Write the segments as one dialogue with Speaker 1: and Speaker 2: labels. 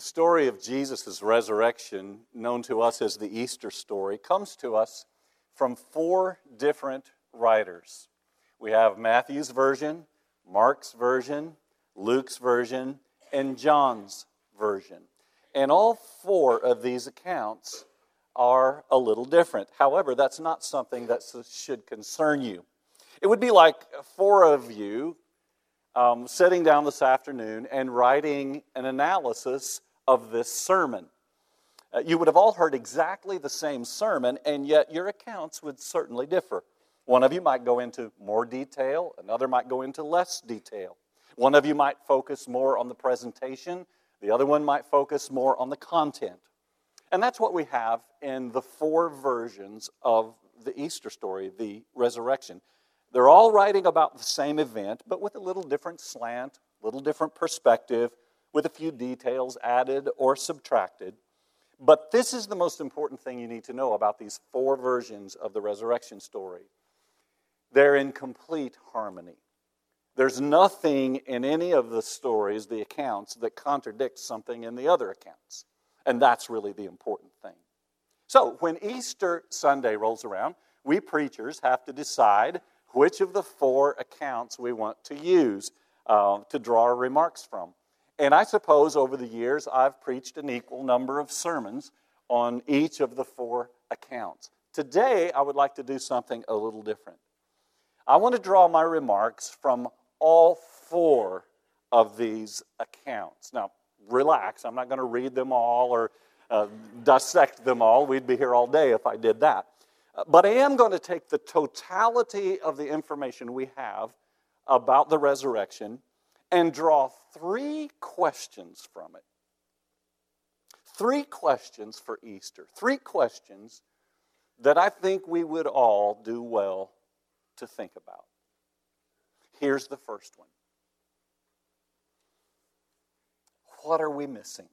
Speaker 1: The story of Jesus' resurrection, known to us as the Easter story, comes to us from four different writers. We have Matthew's version, Mark's version, Luke's version, and John's version. And all four of these accounts are a little different. However, that's not something that should concern you. It would be like four of you um, sitting down this afternoon and writing an analysis of this sermon. Uh, you would have all heard exactly the same sermon, and yet your accounts would certainly differ. One of you might go into more detail, another might go into less detail. One of you might focus more on the presentation, the other one might focus more on the content. And that's what we have in the four versions of the Easter story, the resurrection. They're all writing about the same event, but with a little different slant, a little different perspective, with a few details added or subtracted. But this is the most important thing you need to know about these four versions of the resurrection story. They're in complete harmony. There's nothing in any of the stories, the accounts, that contradicts something in the other accounts. And that's really the important thing. So, when Easter Sunday rolls around, we preachers have to decide which of the four accounts we want to use uh, to draw our remarks from. And I suppose over the years I've preached an equal number of sermons on each of the four accounts. Today I would like to do something a little different. I want to draw my remarks from all four of these accounts. Now, relax, I'm not going to read them all or uh, dissect them all. We'd be here all day if I did that. But I am going to take the totality of the information we have about the resurrection and draw three questions from it. Three questions for Easter. Three questions that I think we would all do well to think about. Here's the first one What are we missing?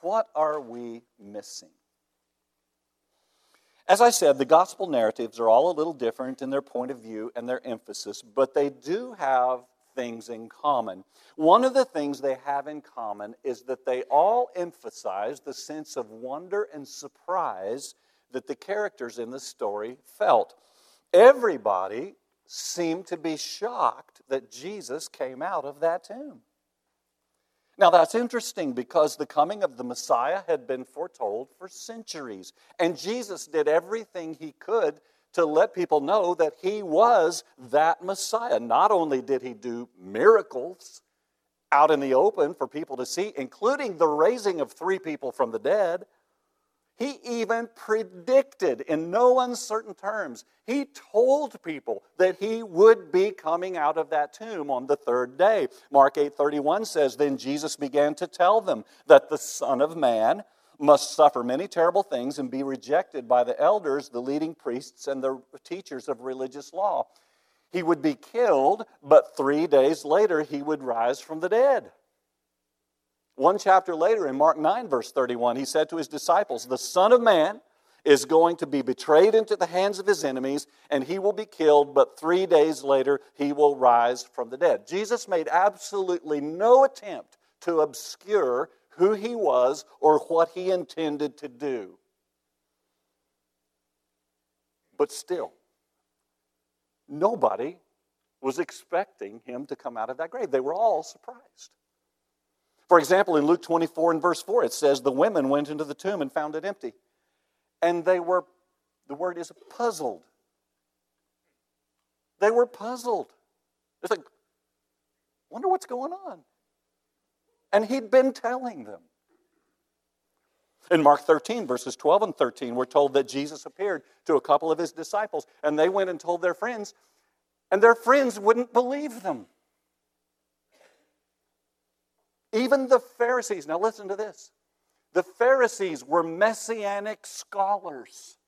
Speaker 1: What are we missing? As I said, the gospel narratives are all a little different in their point of view and their emphasis, but they do have things in common. One of the things they have in common is that they all emphasize the sense of wonder and surprise that the characters in the story felt. Everybody seemed to be shocked that Jesus came out of that tomb. Now, that's interesting because the coming of the Messiah had been foretold for centuries. And Jesus did everything he could to let people know that he was that Messiah. Not only did he do miracles out in the open for people to see, including the raising of three people from the dead, he even predicted in no uncertain terms. He told people that he would be coming out of that tomb on the third day. Mark 8:31 says, "Then Jesus began to tell them that the Son of man must suffer many terrible things and be rejected by the elders, the leading priests, and the teachers of religious law. He would be killed, but 3 days later he would rise from the dead." One chapter later, in Mark 9, verse 31, he said to his disciples, The Son of Man is going to be betrayed into the hands of his enemies, and he will be killed, but three days later he will rise from the dead. Jesus made absolutely no attempt to obscure who he was or what he intended to do. But still, nobody was expecting him to come out of that grave. They were all surprised. For example, in Luke 24 and verse 4, it says, The women went into the tomb and found it empty. And they were, the word is puzzled. They were puzzled. It's like, wonder what's going on. And he'd been telling them. In Mark 13, verses 12 and 13, we're told that Jesus appeared to a couple of his disciples, and they went and told their friends, and their friends wouldn't believe them. Even the Pharisees, now listen to this. The Pharisees were messianic scholars.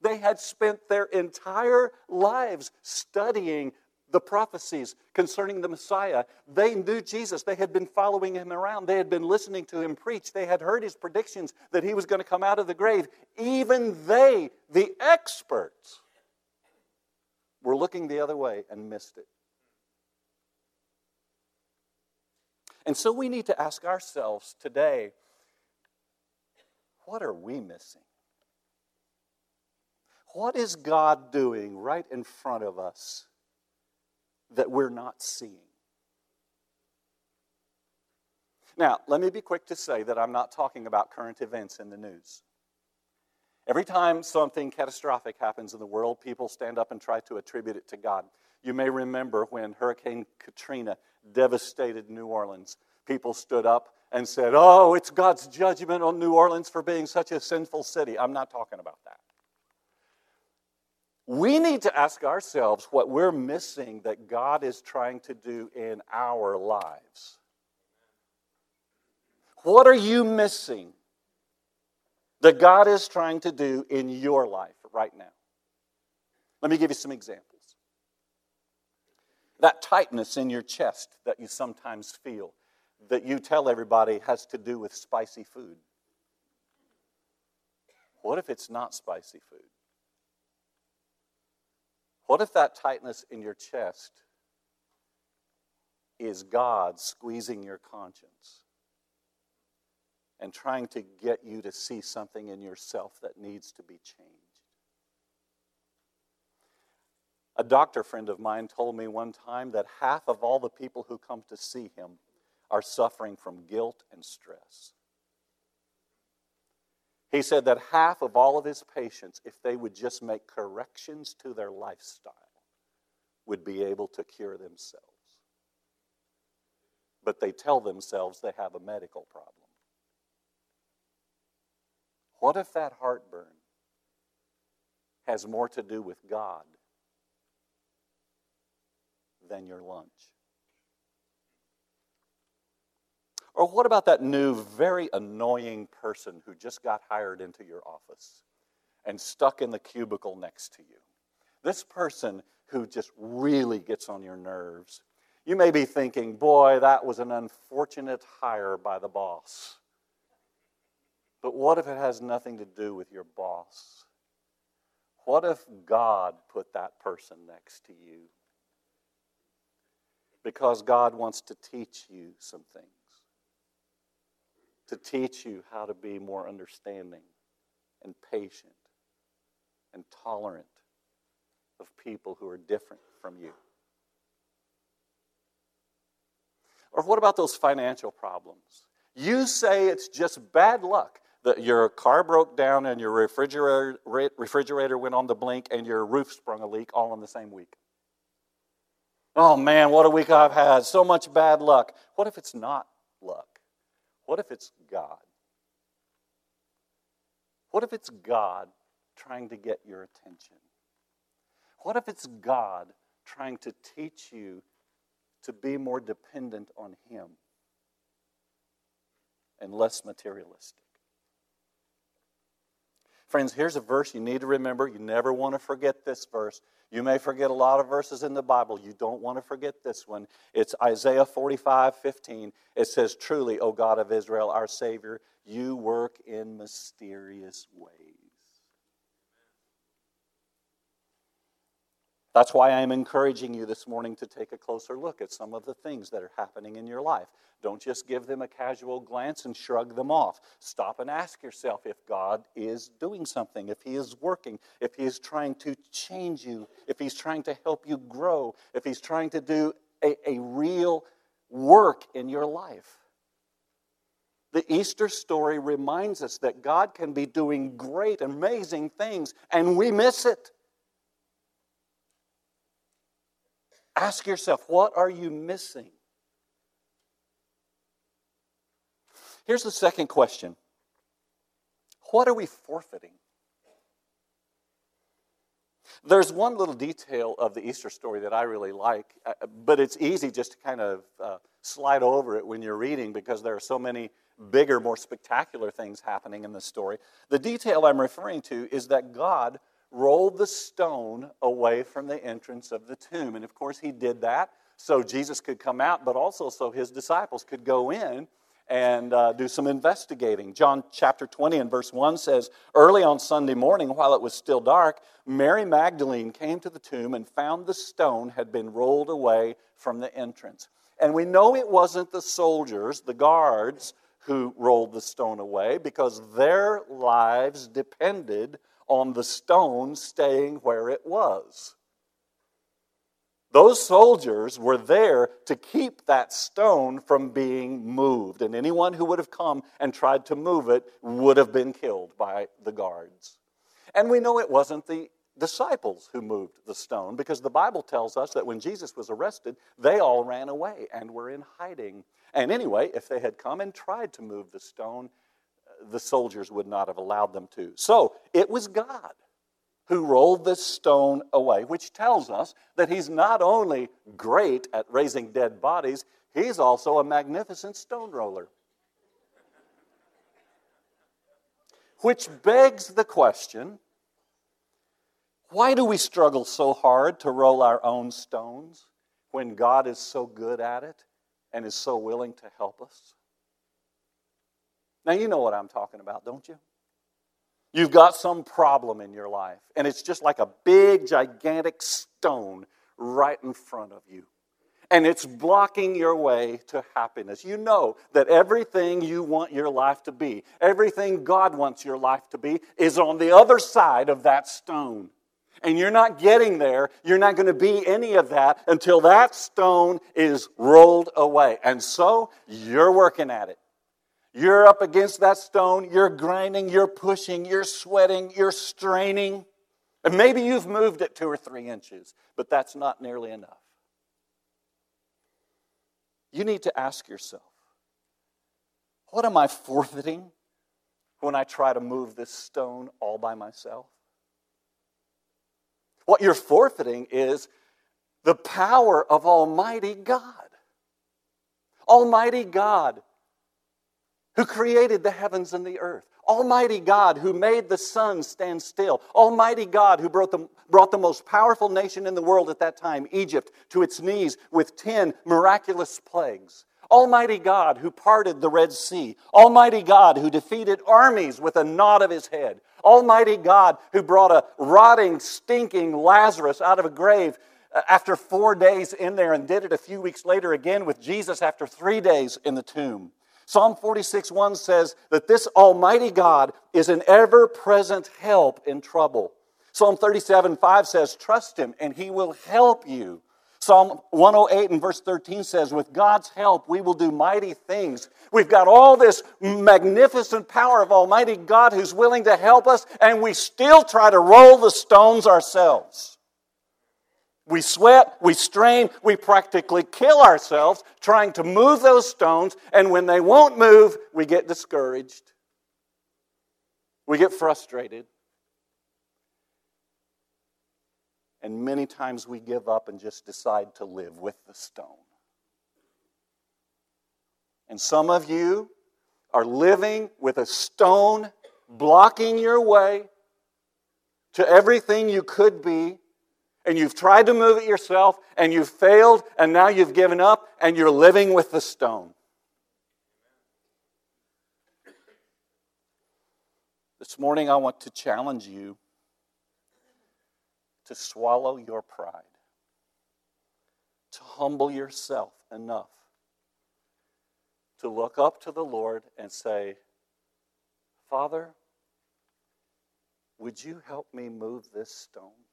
Speaker 1: They had spent their entire lives studying the prophecies concerning the Messiah. They knew Jesus. They had been following him around. They had been listening to him preach. They had heard his predictions that he was going to come out of the grave. Even they, the experts, were looking the other way and missed it. And so we need to ask ourselves today what are we missing? What is God doing right in front of us that we're not seeing? Now, let me be quick to say that I'm not talking about current events in the news. Every time something catastrophic happens in the world, people stand up and try to attribute it to God. You may remember when Hurricane Katrina devastated New Orleans. People stood up and said, Oh, it's God's judgment on New Orleans for being such a sinful city. I'm not talking about that. We need to ask ourselves what we're missing that God is trying to do in our lives. What are you missing that God is trying to do in your life right now? Let me give you some examples. That tightness in your chest that you sometimes feel, that you tell everybody has to do with spicy food. What if it's not spicy food? What if that tightness in your chest is God squeezing your conscience? and trying to get you to see something in yourself that needs to be changed. A doctor friend of mine told me one time that half of all the people who come to see him are suffering from guilt and stress. He said that half of all of his patients, if they would just make corrections to their lifestyle, would be able to cure themselves. But they tell themselves they have a medical problem. What if that heartburn has more to do with God than your lunch? Or what about that new, very annoying person who just got hired into your office and stuck in the cubicle next to you? This person who just really gets on your nerves. You may be thinking, boy, that was an unfortunate hire by the boss. But what if it has nothing to do with your boss? What if God put that person next to you? Because God wants to teach you some things, to teach you how to be more understanding and patient and tolerant of people who are different from you. Or what about those financial problems? You say it's just bad luck that your car broke down and your refrigerator, refrigerator went on the blink and your roof sprung a leak all in the same week. Oh man, what a week I've had. So much bad luck. What if it's not luck? What if it's God? What if it's God trying to get your attention? What if it's God trying to teach you to be more dependent on Him and less materialistic? Friends, here's a verse you need to remember. You never want to forget this verse. You may forget a lot of verses in the Bible. You don't want to forget this one. It's Isaiah 45 15. It says, Truly, O God of Israel, our Savior, you work in mysterious ways. That's why I'm encouraging you this morning to take a closer look at some of the things that are happening in your life. Don't just give them a casual glance and shrug them off. Stop and ask yourself if God is doing something, if He is working, if He is trying to change you, if He's trying to help you grow, if He's trying to do a, a real work in your life. The Easter story reminds us that God can be doing great, amazing things, and we miss it. Ask yourself, what are you missing? Here's the second question What are we forfeiting? There's one little detail of the Easter story that I really like, uh, but it's easy just to kind of uh, slide over it when you're reading because there are so many bigger, more spectacular things happening in the story. The detail I'm referring to is that God rolled the stone away from the entrance of the tomb. And of course, he did that so Jesus could come out, but also so his disciples could go in and uh, do some investigating. John chapter 20 and verse 1 says, Early on Sunday morning, while it was still dark, Mary Magdalene came to the tomb and found the stone had been rolled away from the entrance. And we know it wasn't the soldiers, the guards, who rolled the stone away because their lives depended on the stone staying where it was. Those soldiers were there to keep that stone from being moved, and anyone who would have come and tried to move it would have been killed by the guards. And we know it wasn't the disciples who moved the stone because the Bible tells us that when Jesus was arrested, they all ran away and were in hiding. And anyway, if they had come and tried to move the stone, the soldiers would not have allowed them to. So it was God who rolled this stone away, which tells us that he's not only great at raising dead bodies, he's also a magnificent stone roller. Which begs the question why do we struggle so hard to roll our own stones when God is so good at it and is so willing to help us? Now, you know what I'm talking about, don't you? You've got some problem in your life, and it's just like a big, gigantic stone right in front of you. And it's blocking your way to happiness. You know that everything you want your life to be, everything God wants your life to be, is on the other side of that stone. And you're not getting there. You're not going to be any of that until that stone is rolled away. And so you're working at it. You're up against that stone, you're grinding, you're pushing, you're sweating, you're straining. And maybe you've moved it two or three inches, but that's not nearly enough. You need to ask yourself what am I forfeiting when I try to move this stone all by myself? What you're forfeiting is the power of Almighty God. Almighty God who created the heavens and the earth. Almighty God, who made the sun stand still. Almighty God, who brought the, brought the most powerful nation in the world at that time, Egypt, to its knees with 10 miraculous plagues. Almighty God, who parted the Red Sea. Almighty God, who defeated armies with a nod of his head. Almighty God, who brought a rotting, stinking Lazarus out of a grave uh, after four days in there and did it a few weeks later again with Jesus after three days in the tomb. Psalm 46 1 says that this Almighty God is an ever present help in trouble. Psalm 37 5 says, Trust Him and He will help you. Psalm 108 and verse 13 says, With God's help, we will do mighty things. We've got all this magnificent power of Almighty God who's willing to help us, and we still try to roll the stones ourselves. We sweat, we strain, we practically kill ourselves trying to move those stones, and when they won't move, we get discouraged. We get frustrated. And many times we give up and just decide to live with the stone. And some of you are living with a stone blocking your way to everything you could be and you've tried to move it yourself and you've failed and now you've given up and you're living with the stone. This morning, I want to challenge you to swallow your pride, to humble yourself enough to look up to the Lord and say, Father, would you help me move this stone?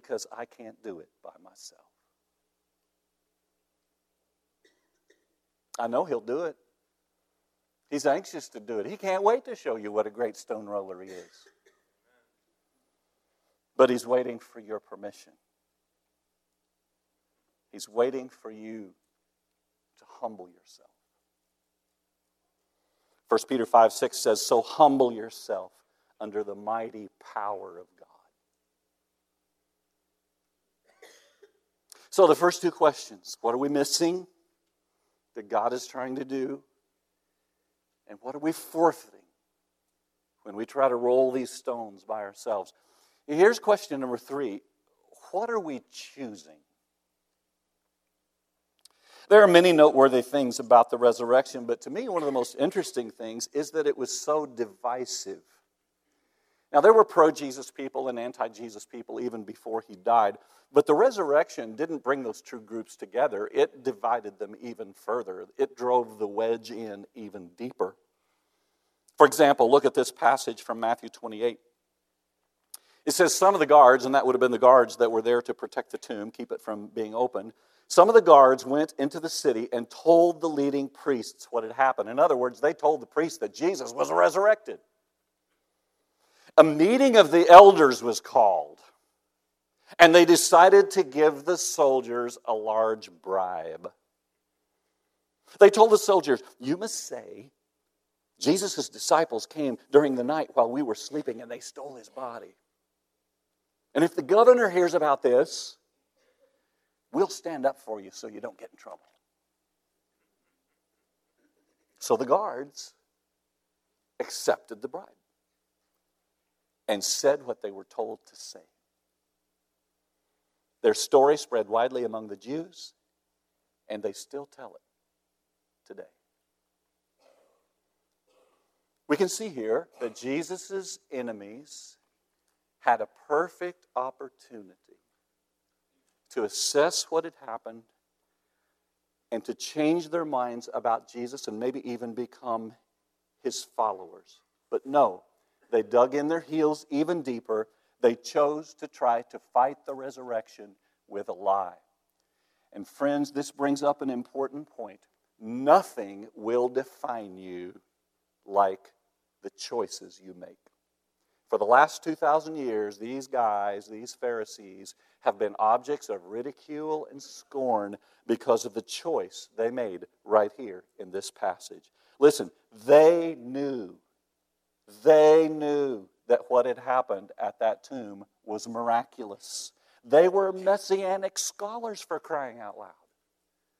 Speaker 1: Because I can't do it by myself. I know He'll do it. He's anxious to do it. He can't wait to show you what a great stone roller He is. But He's waiting for your permission. He's waiting for you to humble yourself. 1 Peter 5 6 says, So humble yourself under the mighty power of God So, the first two questions what are we missing that God is trying to do? And what are we forfeiting when we try to roll these stones by ourselves? Here's question number three What are we choosing? There are many noteworthy things about the resurrection, but to me, one of the most interesting things is that it was so divisive. Now, there were pro Jesus people and anti Jesus people even before he died, but the resurrection didn't bring those two groups together. It divided them even further, it drove the wedge in even deeper. For example, look at this passage from Matthew 28. It says, Some of the guards, and that would have been the guards that were there to protect the tomb, keep it from being opened, some of the guards went into the city and told the leading priests what had happened. In other words, they told the priests that Jesus was resurrected. A meeting of the elders was called, and they decided to give the soldiers a large bribe. They told the soldiers, You must say, Jesus' disciples came during the night while we were sleeping and they stole his body. And if the governor hears about this, we'll stand up for you so you don't get in trouble. So the guards accepted the bribe and said what they were told to say. Their story spread widely among the Jews, and they still tell it today. We can see here that Jesus' enemies had a perfect opportunity to assess what had happened and to change their minds about Jesus and maybe even become his followers. But no, they dug in their heels even deeper. They chose to try to fight the resurrection with a lie. And friends, this brings up an important point. Nothing will define you like the choices you make. For the last 2,000 years, these guys, these Pharisees, have been objects of ridicule and scorn because of the choice they made right here in this passage. Listen, they knew, they knew that what had happened at that tomb was miraculous. They were messianic scholars for crying out loud.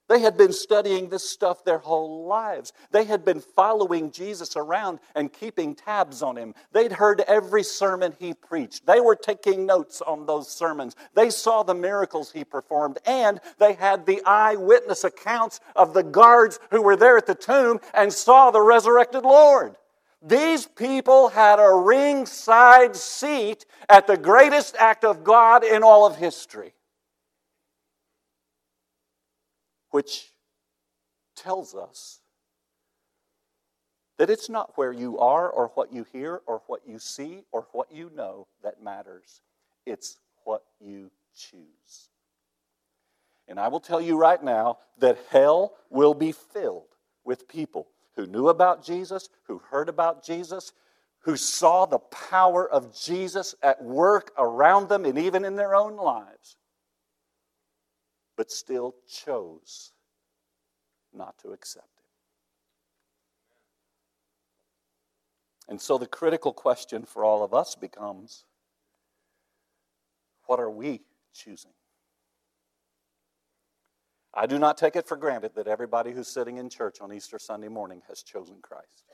Speaker 1: They had been studying this stuff their whole lives. They had been following Jesus around and keeping tabs on him. They'd heard every sermon he preached. They were taking notes on those sermons. They saw the miracles he performed, and they had the eyewitness accounts of the guards who were there at the tomb and saw the resurrected Lord. These people had a ringside seat at the greatest act of God in all of history. which tells us that it's not where you are or what you hear or what you see or what you know that matters. It's what you choose. And I will tell you right now that hell will be filled with people who knew about Jesus, who heard about Jesus, who saw the power of Jesus at work around them and even in their own lives, but still chose not to accept it. And so the critical question for all of us becomes what are we choosing? I do not take it for granted that everybody who's sitting in church on Easter Sunday morning has chosen Christ.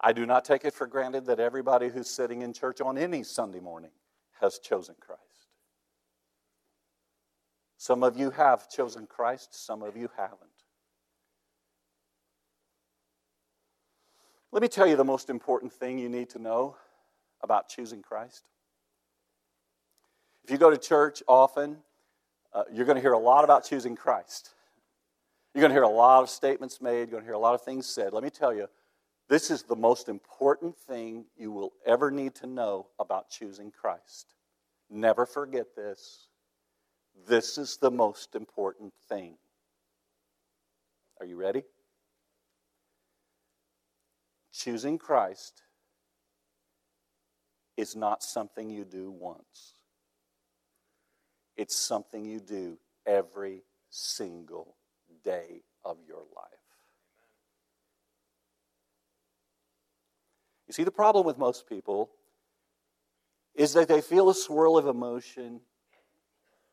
Speaker 1: I do not take it for granted that everybody who's sitting in church on any Sunday morning has chosen Christ. Some of you have chosen Christ, some of you haven't. Let me tell you the most important thing you need to know about choosing Christ. If you go to church often, uh, you're going to hear a lot about choosing Christ. You're going to hear a lot of statements made, you're going to hear a lot of things said. Let me tell you, this is the most important thing you will ever need to know about choosing Christ. Never forget this. This is the most important thing. Are you ready? Choosing Christ is not something you do once, it's something you do every single day of your life. You see, the problem with most people is that they feel a swirl of emotion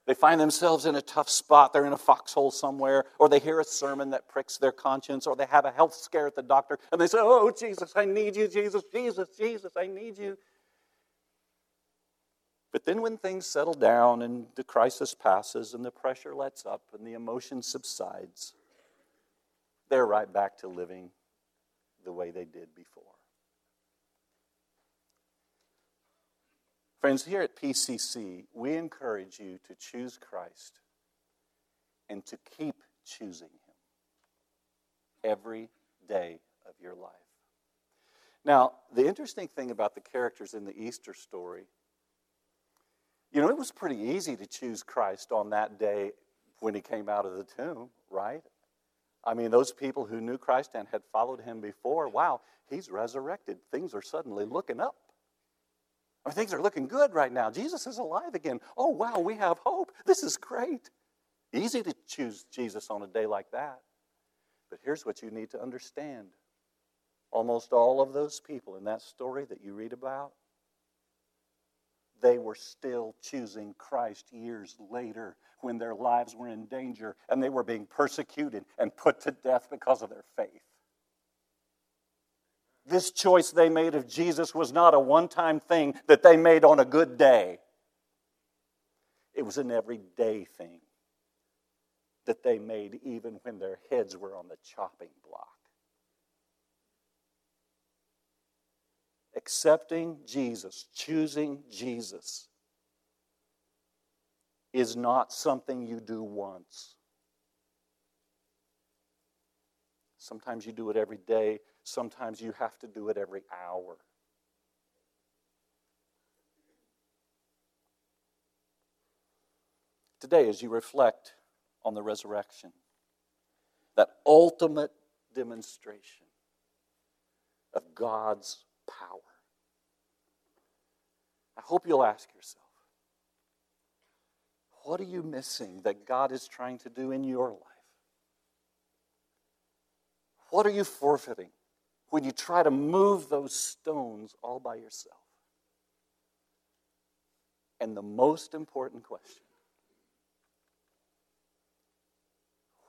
Speaker 1: they find themselves in a tough spot. They're in a foxhole somewhere, or they hear a sermon that pricks their conscience, or they have a health scare at the doctor, and they say, Oh, Jesus, I need you, Jesus, Jesus, Jesus, I need you. But then when things settle down and the crisis passes and the pressure lets up and the emotion subsides, they're right back to living the way they did before. Friends, here at PCC, we encourage you to choose Christ and to keep choosing Him every day of your life. Now, the interesting thing about the characters in the Easter story, you know, it was pretty easy to choose Christ on that day when he came out of the tomb, right? I mean, those people who knew Christ and had followed him before, wow, he's resurrected. Things are suddenly looking up. I mean, things are looking good right now. Jesus is alive again. Oh, wow, we have hope. This is great. Easy to choose Jesus on a day like that. But here's what you need to understand almost all of those people in that story that you read about, they were still choosing Christ years later when their lives were in danger and they were being persecuted and put to death because of their faith. This choice they made of Jesus was not a one time thing that they made on a good day, it was an everyday thing that they made even when their heads were on the chopping block. Accepting Jesus, choosing Jesus, is not something you do once. Sometimes you do it every day, sometimes you have to do it every hour. Today, as you reflect on the resurrection. That ultimate demonstration of God's. I hope you'll ask yourself what are you missing that God is trying to do in your life? What are you forfeiting when you try to move those stones all by yourself? And the most important question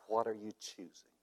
Speaker 1: what are you choosing?